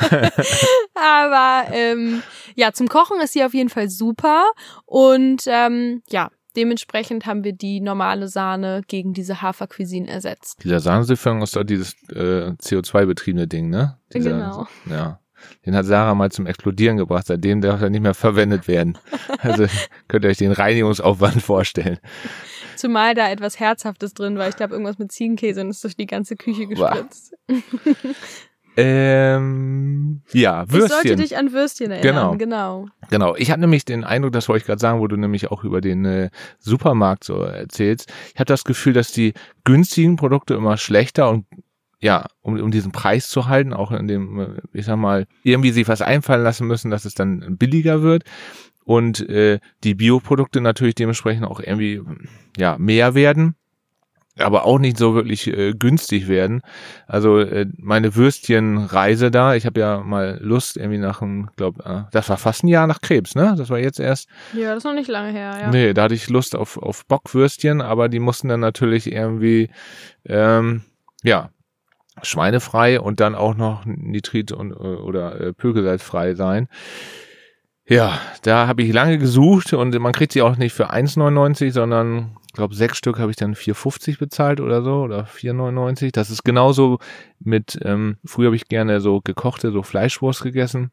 Aber ähm, ja, zum Kochen ist sie auf jeden Fall super. Und ähm, ja, Dementsprechend haben wir die normale Sahne gegen diese Hafercuisine ersetzt. Dieser Sahnesiphon ist doch dieses äh, CO2-betriebene Ding, ne? Dieser, genau. Ja. Den hat Sarah mal zum Explodieren gebracht. Seitdem darf er nicht mehr verwendet werden. Also könnt ihr euch den Reinigungsaufwand vorstellen. Zumal da etwas Herzhaftes drin war. Ich glaube, irgendwas mit Ziegenkäse und ist durch die ganze Küche gespritzt. Ähm, ja, Würstchen. Ich sollte dich an Würstchen erinnern, genau. Genau, genau. ich habe nämlich den Eindruck, das wollte ich gerade sagen, wo du nämlich auch über den äh, Supermarkt so erzählst. Ich habe das Gefühl, dass die günstigen Produkte immer schlechter und ja, um, um diesen Preis zu halten, auch in dem, äh, ich sag mal, irgendwie sich was einfallen lassen müssen, dass es dann billiger wird. und äh, die Bioprodukte natürlich dementsprechend auch irgendwie ja mehr werden aber auch nicht so wirklich äh, günstig werden. Also äh, meine Würstchenreise da, ich habe ja mal Lust irgendwie nach einem, glaube, äh, das war fast ein Jahr nach Krebs, ne? Das war jetzt erst. Ja, das ist noch nicht lange her, ja. Nee, da hatte ich Lust auf, auf Bockwürstchen, aber die mussten dann natürlich irgendwie, ähm, ja, schweinefrei und dann auch noch Nitrit und äh, oder äh, Pökelsalzfrei sein. Ja, da habe ich lange gesucht und man kriegt sie auch nicht für 1,99, sondern ich glaube, sechs Stück habe ich dann 4,50 bezahlt oder so oder 4,99. Das ist genauso mit, ähm, früher habe ich gerne so gekochte, so Fleischwurst gegessen.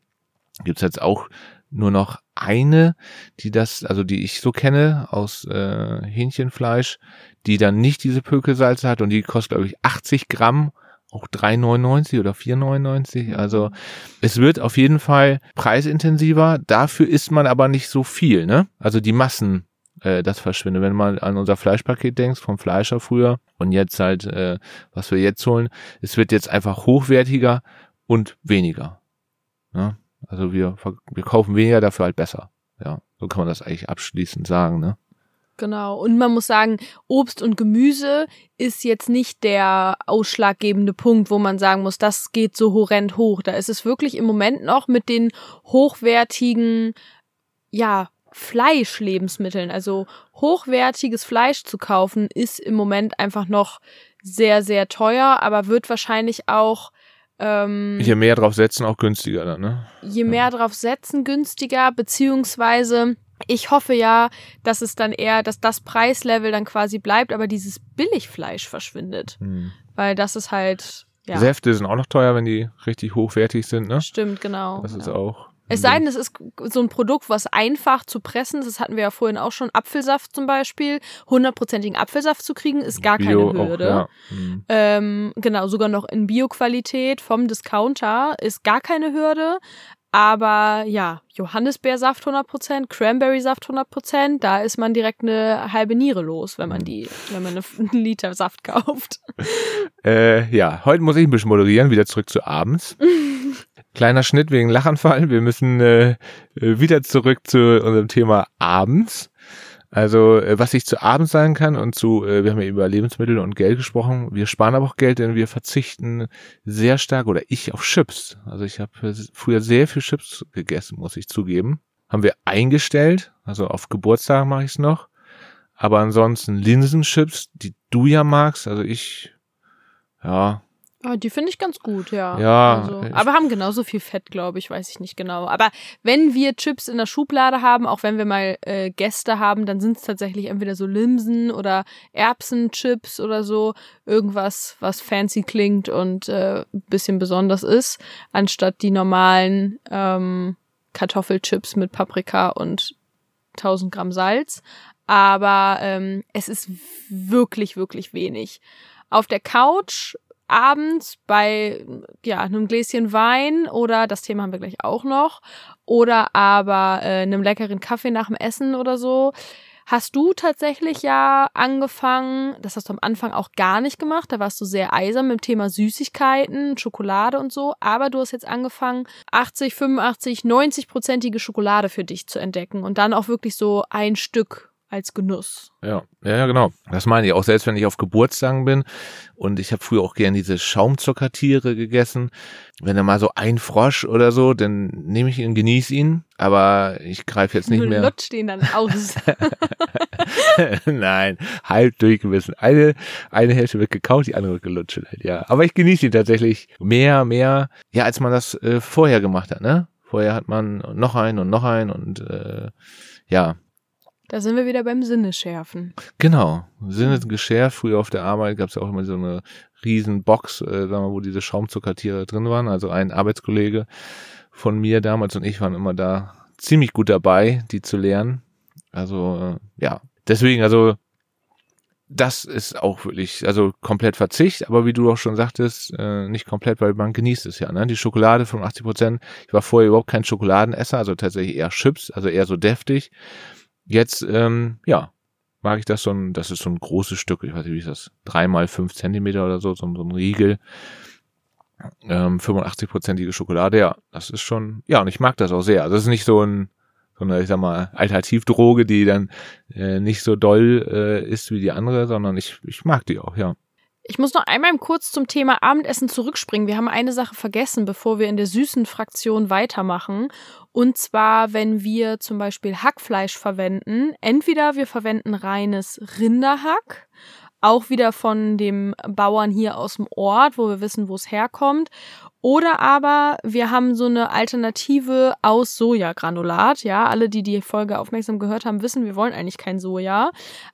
Gibt's jetzt auch nur noch eine, die das, also die ich so kenne aus äh, Hähnchenfleisch, die dann nicht diese Pökelsalze hat und die kostet, glaube ich, 80 Gramm auch 3,99 oder 4,99. Also es wird auf jeden Fall preisintensiver. Dafür isst man aber nicht so viel, ne? Also die Massen, äh, das verschwindet. Wenn man an unser Fleischpaket denkst, vom Fleischer früher und jetzt halt, äh, was wir jetzt holen, es wird jetzt einfach hochwertiger und weniger. Ne? Also wir, wir kaufen weniger, dafür halt besser. Ja, so kann man das eigentlich abschließend sagen, ne? Genau. Und man muss sagen, Obst und Gemüse ist jetzt nicht der ausschlaggebende Punkt, wo man sagen muss, das geht so horrend hoch. Da ist es wirklich im Moment noch mit den hochwertigen, ja, Fleischlebensmitteln. Also hochwertiges Fleisch zu kaufen, ist im Moment einfach noch sehr, sehr teuer, aber wird wahrscheinlich auch ähm, je mehr drauf setzen, auch günstiger dann, ne? Je mehr ja. drauf setzen, günstiger, beziehungsweise ich hoffe ja, dass es dann eher, dass das Preislevel dann quasi bleibt, aber dieses Billigfleisch verschwindet. Hm. Weil das ist halt. Ja. Säfte sind auch noch teuer, wenn die richtig hochwertig sind, ne? Stimmt, genau. Das ist ja. auch. Es sei denn, es ist so ein Produkt, was einfach zu pressen, das hatten wir ja vorhin auch schon, Apfelsaft zum Beispiel, hundertprozentigen Apfelsaft zu kriegen, ist gar Bio keine Hürde. Auch, ja. mhm. ähm, genau, sogar noch in Bioqualität vom Discounter ist gar keine Hürde. Aber ja, Johannisbeersaft 100%, Cranberry-Saft 100%, da ist man direkt eine halbe Niere los, wenn man die, wenn man einen Liter Saft kauft. Äh, ja, heute muss ich ein bisschen moderieren, wieder zurück zu abends. Kleiner Schnitt wegen Lachanfall. Wir müssen äh, wieder zurück zu unserem Thema abends. Also, äh, was ich zu Abend sagen kann und zu, äh, wir haben ja über Lebensmittel und Geld gesprochen, wir sparen aber auch Geld, denn wir verzichten sehr stark oder ich auf Chips. Also ich habe früher sehr viel Chips gegessen, muss ich zugeben. Haben wir eingestellt, also auf Geburtstag mache ich es noch. Aber ansonsten Linsenchips, die du ja magst, also ich, ja, Ah, die finde ich ganz gut, ja. Ja. Also, aber haben genauso viel Fett, glaube ich, weiß ich nicht genau. Aber wenn wir Chips in der Schublade haben, auch wenn wir mal äh, Gäste haben, dann sind es tatsächlich entweder so Linsen oder Erbsenchips oder so. Irgendwas, was fancy klingt und äh, bisschen besonders ist, anstatt die normalen ähm, Kartoffelchips mit Paprika und 1000 Gramm Salz. Aber ähm, es ist wirklich, wirklich wenig. Auf der Couch abends bei ja, einem Gläschen Wein oder das Thema haben wir gleich auch noch oder aber äh, einem leckeren Kaffee nach dem Essen oder so. Hast du tatsächlich ja angefangen, das hast du am Anfang auch gar nicht gemacht, da warst du sehr eisern mit dem Thema Süßigkeiten, Schokolade und so, aber du hast jetzt angefangen, 80, 85, 90-prozentige Schokolade für dich zu entdecken und dann auch wirklich so ein Stück als Genuss. Ja, ja, genau. Das meine ich auch selbst, wenn ich auf Geburtstagen bin und ich habe früher auch gern diese Schaumzuckertiere gegessen. Wenn da mal so ein Frosch oder so, dann nehme ich ihn, genieße ihn, aber ich greife jetzt nicht du mehr. Lutscht ihn dann aus. Nein, halb durchgebissen. Eine, eine Hälfte wird gekaut, die andere wird gelutscht. Ja, aber ich genieße ihn tatsächlich mehr, mehr, ja, als man das äh, vorher gemacht hat. Ne? Vorher hat man noch einen und noch einen und äh, ja, da sind wir wieder beim Sinneschärfen. Genau, Sinne geschärft. Früher auf der Arbeit gab es ja auch immer so eine riesen Box, äh, sagen wir, wo diese Schaumzuckertiere drin waren. Also ein Arbeitskollege von mir damals und ich waren immer da ziemlich gut dabei, die zu lernen. Also äh, ja, deswegen, also das ist auch wirklich, also komplett Verzicht, aber wie du auch schon sagtest, äh, nicht komplett, weil man genießt es ja. Ne? Die Schokolade 85 Prozent. Ich war vorher überhaupt kein Schokoladenesser, also tatsächlich eher Chips, also eher so deftig. Jetzt, ähm, ja, mag ich das so ein, das ist so ein großes Stück, ich weiß nicht, wie ist das, drei mal fünf Zentimeter oder so, so, so ein Riegel. Ähm, 85-prozentige Schokolade, ja, das ist schon, ja, und ich mag das auch sehr. Also das ist nicht so ein, so eine, ich sag mal, Alternativdroge, die dann äh, nicht so doll äh, ist wie die andere, sondern ich, ich mag die auch, ja. Ich muss noch einmal kurz zum Thema Abendessen zurückspringen. Wir haben eine Sache vergessen, bevor wir in der süßen Fraktion weitermachen. Und zwar, wenn wir zum Beispiel Hackfleisch verwenden, entweder wir verwenden reines Rinderhack, auch wieder von dem Bauern hier aus dem Ort, wo wir wissen, wo es herkommt, oder aber wir haben so eine Alternative aus Sojagranulat. Ja, alle, die die Folge aufmerksam gehört haben, wissen, wir wollen eigentlich kein Soja.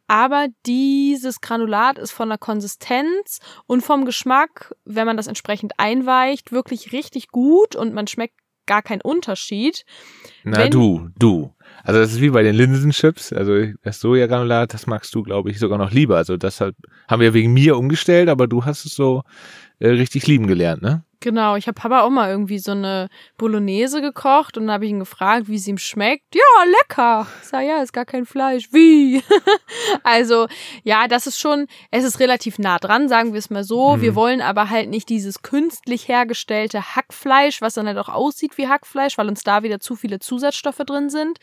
Aber dieses Granulat ist von der Konsistenz und vom Geschmack, wenn man das entsprechend einweicht, wirklich richtig gut und man schmeckt gar keinen Unterschied. Na wenn, du, du. Also das ist wie bei den Linsenchips. Also das Sojagranulat, das magst du, glaube ich, sogar noch lieber. Also deshalb haben wir wegen mir umgestellt, aber du hast es so äh, richtig lieben gelernt, ne? Genau, ich habe Papa auch mal irgendwie so eine Bolognese gekocht und dann habe ich ihn gefragt, wie sie ihm schmeckt. Ja, lecker. Ich sag, ja, ist gar kein Fleisch. Wie? also, ja, das ist schon, es ist relativ nah dran, sagen wir es mal so. Mhm. Wir wollen aber halt nicht dieses künstlich hergestellte Hackfleisch, was dann halt auch aussieht wie Hackfleisch, weil uns da wieder zu viele Zusatzstoffe drin sind.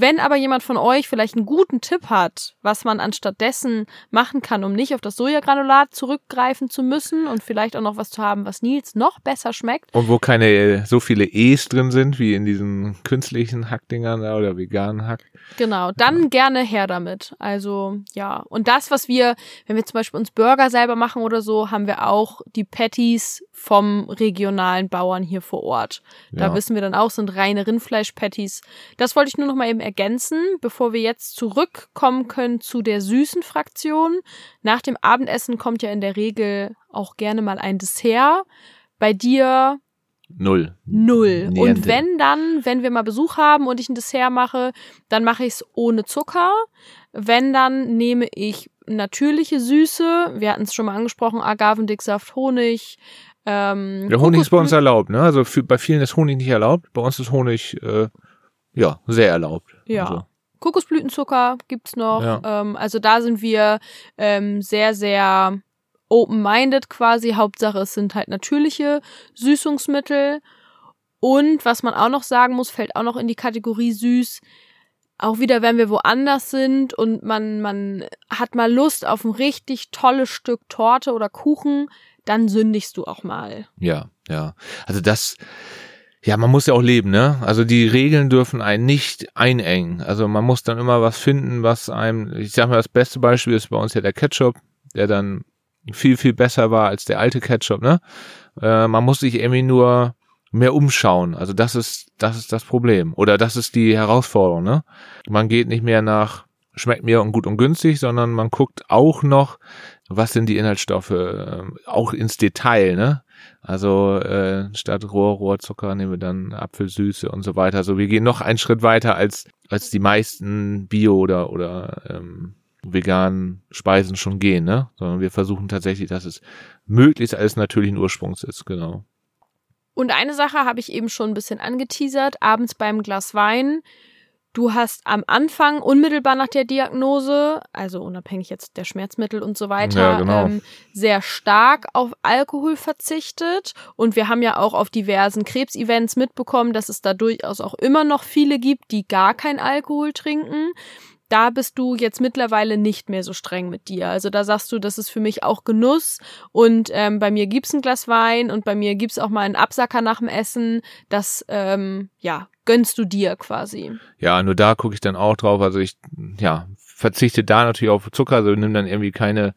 Wenn aber jemand von euch vielleicht einen guten Tipp hat, was man anstattdessen machen kann, um nicht auf das Sojagranulat zurückgreifen zu müssen und vielleicht auch noch was zu haben, was Nils noch besser schmeckt. Und wo keine äh, so viele E's drin sind, wie in diesen künstlichen Hackdingern oder veganen Hack. Genau, dann ja. gerne her damit. Also ja, und das, was wir, wenn wir zum Beispiel uns Burger selber machen oder so, haben wir auch die Patties vom regionalen Bauern hier vor Ort. Da ja. wissen wir dann auch, sind reine Rindfleisch-Patties. Das wollte ich nur noch mal eben ergänzen, bevor wir jetzt zurückkommen können zu der süßen Fraktion. Nach dem Abendessen kommt ja in der Regel auch gerne mal ein Dessert. Bei dir Null. Null. Niente. Und wenn dann, wenn wir mal Besuch haben und ich ein Dessert mache, dann mache ich es ohne Zucker. Wenn dann nehme ich natürliche Süße. Wir hatten es schon mal angesprochen, Agavendicksaft, Honig. Ähm, Der Honig ist bei uns erlaubt, ne? Also für, bei vielen ist Honig nicht erlaubt. Bei uns ist Honig äh, ja sehr erlaubt. Ja. Also. Kokosblütenzucker gibt's noch. Ja. Ähm, also da sind wir ähm, sehr, sehr open-minded quasi. Hauptsache, es sind halt natürliche Süßungsmittel. Und was man auch noch sagen muss, fällt auch noch in die Kategorie süß. Auch wieder, wenn wir woanders sind und man, man hat mal Lust auf ein richtig tolles Stück Torte oder Kuchen, dann sündigst du auch mal. Ja, ja. Also das, ja, man muss ja auch leben, ne? Also die Regeln dürfen einen nicht einengen. Also man muss dann immer was finden, was einem, ich sag mal, das beste Beispiel ist bei uns ja der Ketchup, der dann viel, viel besser war als der alte Ketchup, ne? Äh, man muss sich irgendwie nur mehr umschauen. Also das ist, das ist das Problem. Oder das ist die Herausforderung, ne? Man geht nicht mehr nach schmeckt mir und gut und günstig, sondern man guckt auch noch, was sind die Inhaltsstoffe, äh, auch ins Detail, ne? Also äh, statt Rohr, Rohrzucker nehmen wir dann Apfelsüße und so weiter. Also wir gehen noch einen Schritt weiter als als die meisten Bio oder oder ähm, veganen Speisen schon gehen, ne? Sondern wir versuchen tatsächlich, dass es möglichst alles natürlichen Ursprungs ist, genau. Und eine Sache habe ich eben schon ein bisschen angeteasert, abends beim Glas Wein. Du hast am Anfang unmittelbar nach der Diagnose, also unabhängig jetzt der Schmerzmittel und so weiter, ja, genau. ähm, sehr stark auf Alkohol verzichtet. Und wir haben ja auch auf diversen Krebsevents mitbekommen, dass es da durchaus auch immer noch viele gibt, die gar kein Alkohol trinken da bist du jetzt mittlerweile nicht mehr so streng mit dir. Also da sagst du, das ist für mich auch Genuss und ähm, bei mir gibt's ein Glas Wein und bei mir gibt's auch mal einen Absacker nach dem Essen. Das ähm, ja gönnst du dir quasi. Ja, nur da gucke ich dann auch drauf. Also ich ja verzichte da natürlich auf Zucker, also nimm dann irgendwie keine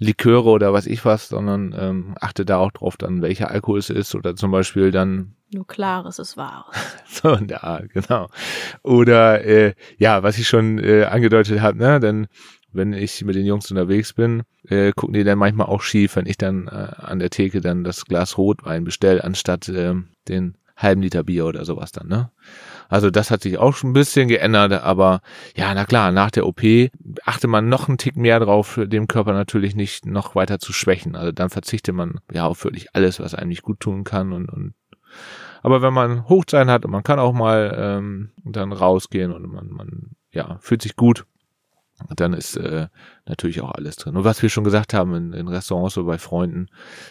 Liköre oder was ich was, sondern ähm, achte da auch drauf dann, welcher Alkohol es ist oder zum Beispiel dann nur klares ist wahres. so in der Art, genau. Oder äh, ja, was ich schon äh, angedeutet habe, ne, denn wenn ich mit den Jungs unterwegs bin, äh, gucken die dann manchmal auch schief, wenn ich dann äh, an der Theke dann das Glas Rotwein bestelle, anstatt äh, den halben Liter Bier oder sowas dann, ne? Also das hat sich auch schon ein bisschen geändert, aber ja, na klar, nach der OP achte man noch einen Tick mehr drauf, dem Körper natürlich nicht noch weiter zu schwächen. Also dann verzichtet man ja auf wirklich alles, was einem nicht gut tun kann und, und aber wenn man Hochzeit hat und man kann auch mal ähm, dann rausgehen und man, man ja, fühlt sich gut, dann ist äh, natürlich auch alles drin. Und was wir schon gesagt haben in, in Restaurants oder bei Freunden,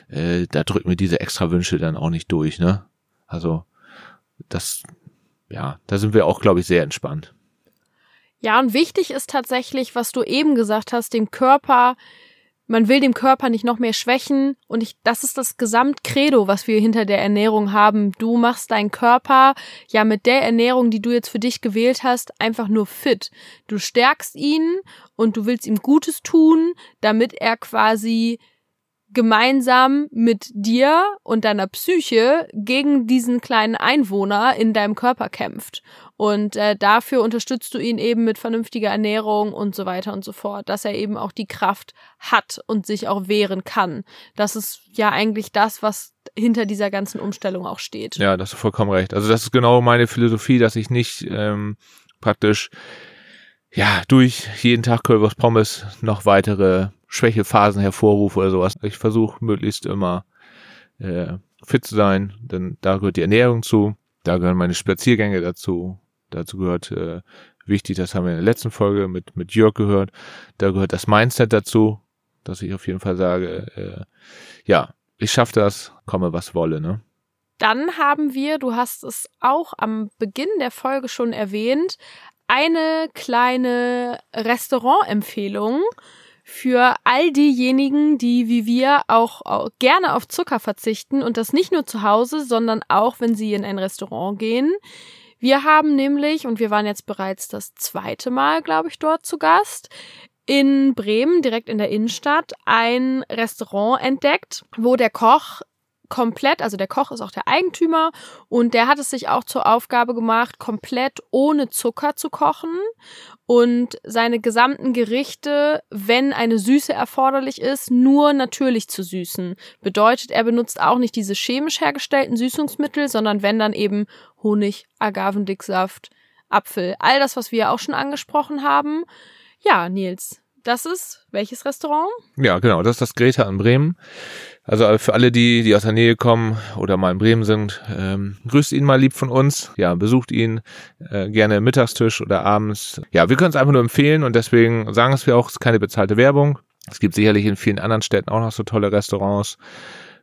äh, da drücken wir diese extra Wünsche dann auch nicht durch, ne? Also das ja, da sind wir auch, glaube ich, sehr entspannt. Ja, und wichtig ist tatsächlich, was du eben gesagt hast, dem Körper man will dem Körper nicht noch mehr schwächen und ich, das ist das Gesamtcredo, was wir hinter der Ernährung haben. Du machst deinen Körper ja mit der Ernährung, die du jetzt für dich gewählt hast, einfach nur fit. Du stärkst ihn und du willst ihm Gutes tun, damit er quasi gemeinsam mit dir und deiner Psyche gegen diesen kleinen Einwohner in deinem Körper kämpft. Und äh, dafür unterstützt du ihn eben mit vernünftiger Ernährung und so weiter und so fort, dass er eben auch die Kraft hat und sich auch wehren kann. Das ist ja eigentlich das, was hinter dieser ganzen Umstellung auch steht. Ja, das ist vollkommen recht. Also das ist genau meine Philosophie, dass ich nicht ähm, praktisch ja durch jeden Tag Currywurst Pommes noch weitere Schwächephasen hervorrufe oder sowas. Ich versuche möglichst immer äh, fit zu sein, denn da gehört die Ernährung zu, da gehören meine Spaziergänge dazu, dazu gehört äh, wichtig, das haben wir in der letzten Folge mit, mit Jörg gehört, da gehört das Mindset dazu, dass ich auf jeden Fall sage, äh, ja, ich schaffe das, komme was wolle, ne? Dann haben wir, du hast es auch am Beginn der Folge schon erwähnt, eine kleine Restaurantempfehlung für all diejenigen, die wie wir auch gerne auf Zucker verzichten und das nicht nur zu Hause, sondern auch, wenn sie in ein Restaurant gehen. Wir haben nämlich, und wir waren jetzt bereits das zweite Mal, glaube ich, dort zu Gast, in Bremen, direkt in der Innenstadt, ein Restaurant entdeckt, wo der Koch komplett, also der Koch ist auch der Eigentümer und der hat es sich auch zur Aufgabe gemacht, komplett ohne Zucker zu kochen und seine gesamten Gerichte, wenn eine Süße erforderlich ist, nur natürlich zu süßen. Bedeutet, er benutzt auch nicht diese chemisch hergestellten Süßungsmittel, sondern wenn dann eben Honig, Agavendicksaft, Apfel, all das, was wir auch schon angesprochen haben. Ja, Nils, das ist welches Restaurant? Ja, genau, das ist das Greta in Bremen. Also für alle, die, die aus der Nähe kommen oder mal in Bremen sind, ähm, grüßt ihn mal lieb von uns. Ja, besucht ihn äh, gerne Mittagstisch oder abends. Ja, wir können es einfach nur empfehlen und deswegen sagen es wir auch, es ist keine bezahlte Werbung. Es gibt sicherlich in vielen anderen Städten auch noch so tolle Restaurants.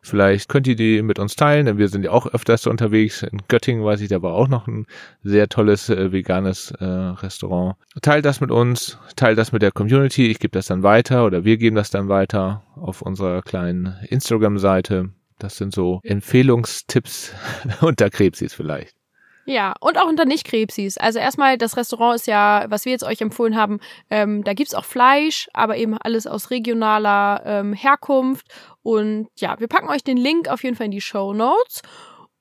Vielleicht könnt ihr die mit uns teilen, denn wir sind ja auch öfters unterwegs. In Göttingen weiß ich, da war auch noch ein sehr tolles äh, veganes äh, Restaurant. Teilt das mit uns, teilt das mit der Community. Ich gebe das dann weiter oder wir geben das dann weiter auf unserer kleinen Instagram-Seite. Das sind so Empfehlungstipps unter Krebsis vielleicht. Ja, und auch unter Nicht-Krebsis. Also erstmal, das Restaurant ist ja, was wir jetzt euch empfohlen haben, ähm, da gibt's auch Fleisch, aber eben alles aus regionaler ähm, Herkunft. Und ja, wir packen euch den Link auf jeden Fall in die Show Notes.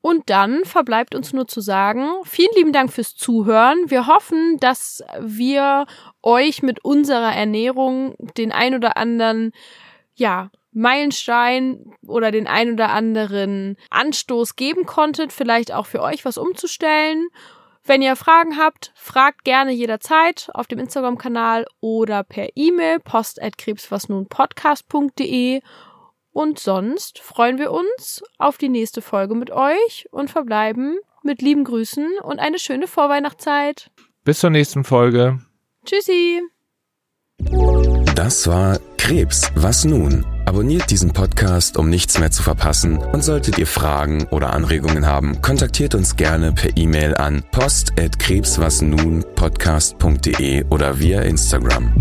Und dann verbleibt uns nur zu sagen, vielen lieben Dank fürs Zuhören. Wir hoffen, dass wir euch mit unserer Ernährung den ein oder anderen, ja, Meilenstein oder den ein oder anderen Anstoß geben konntet, vielleicht auch für euch was umzustellen. Wenn ihr Fragen habt, fragt gerne jederzeit auf dem Instagram-Kanal oder per E-Mail post at krebswasnunpodcast.de und sonst freuen wir uns auf die nächste Folge mit euch und verbleiben mit lieben Grüßen und eine schöne Vorweihnachtszeit. Bis zur nächsten Folge. Tschüssi. Das war Krebs, was nun? Abonniert diesen Podcast, um nichts mehr zu verpassen. Und solltet ihr Fragen oder Anregungen haben, kontaktiert uns gerne per E-Mail an post@krebswasnunpodcast.de oder via Instagram.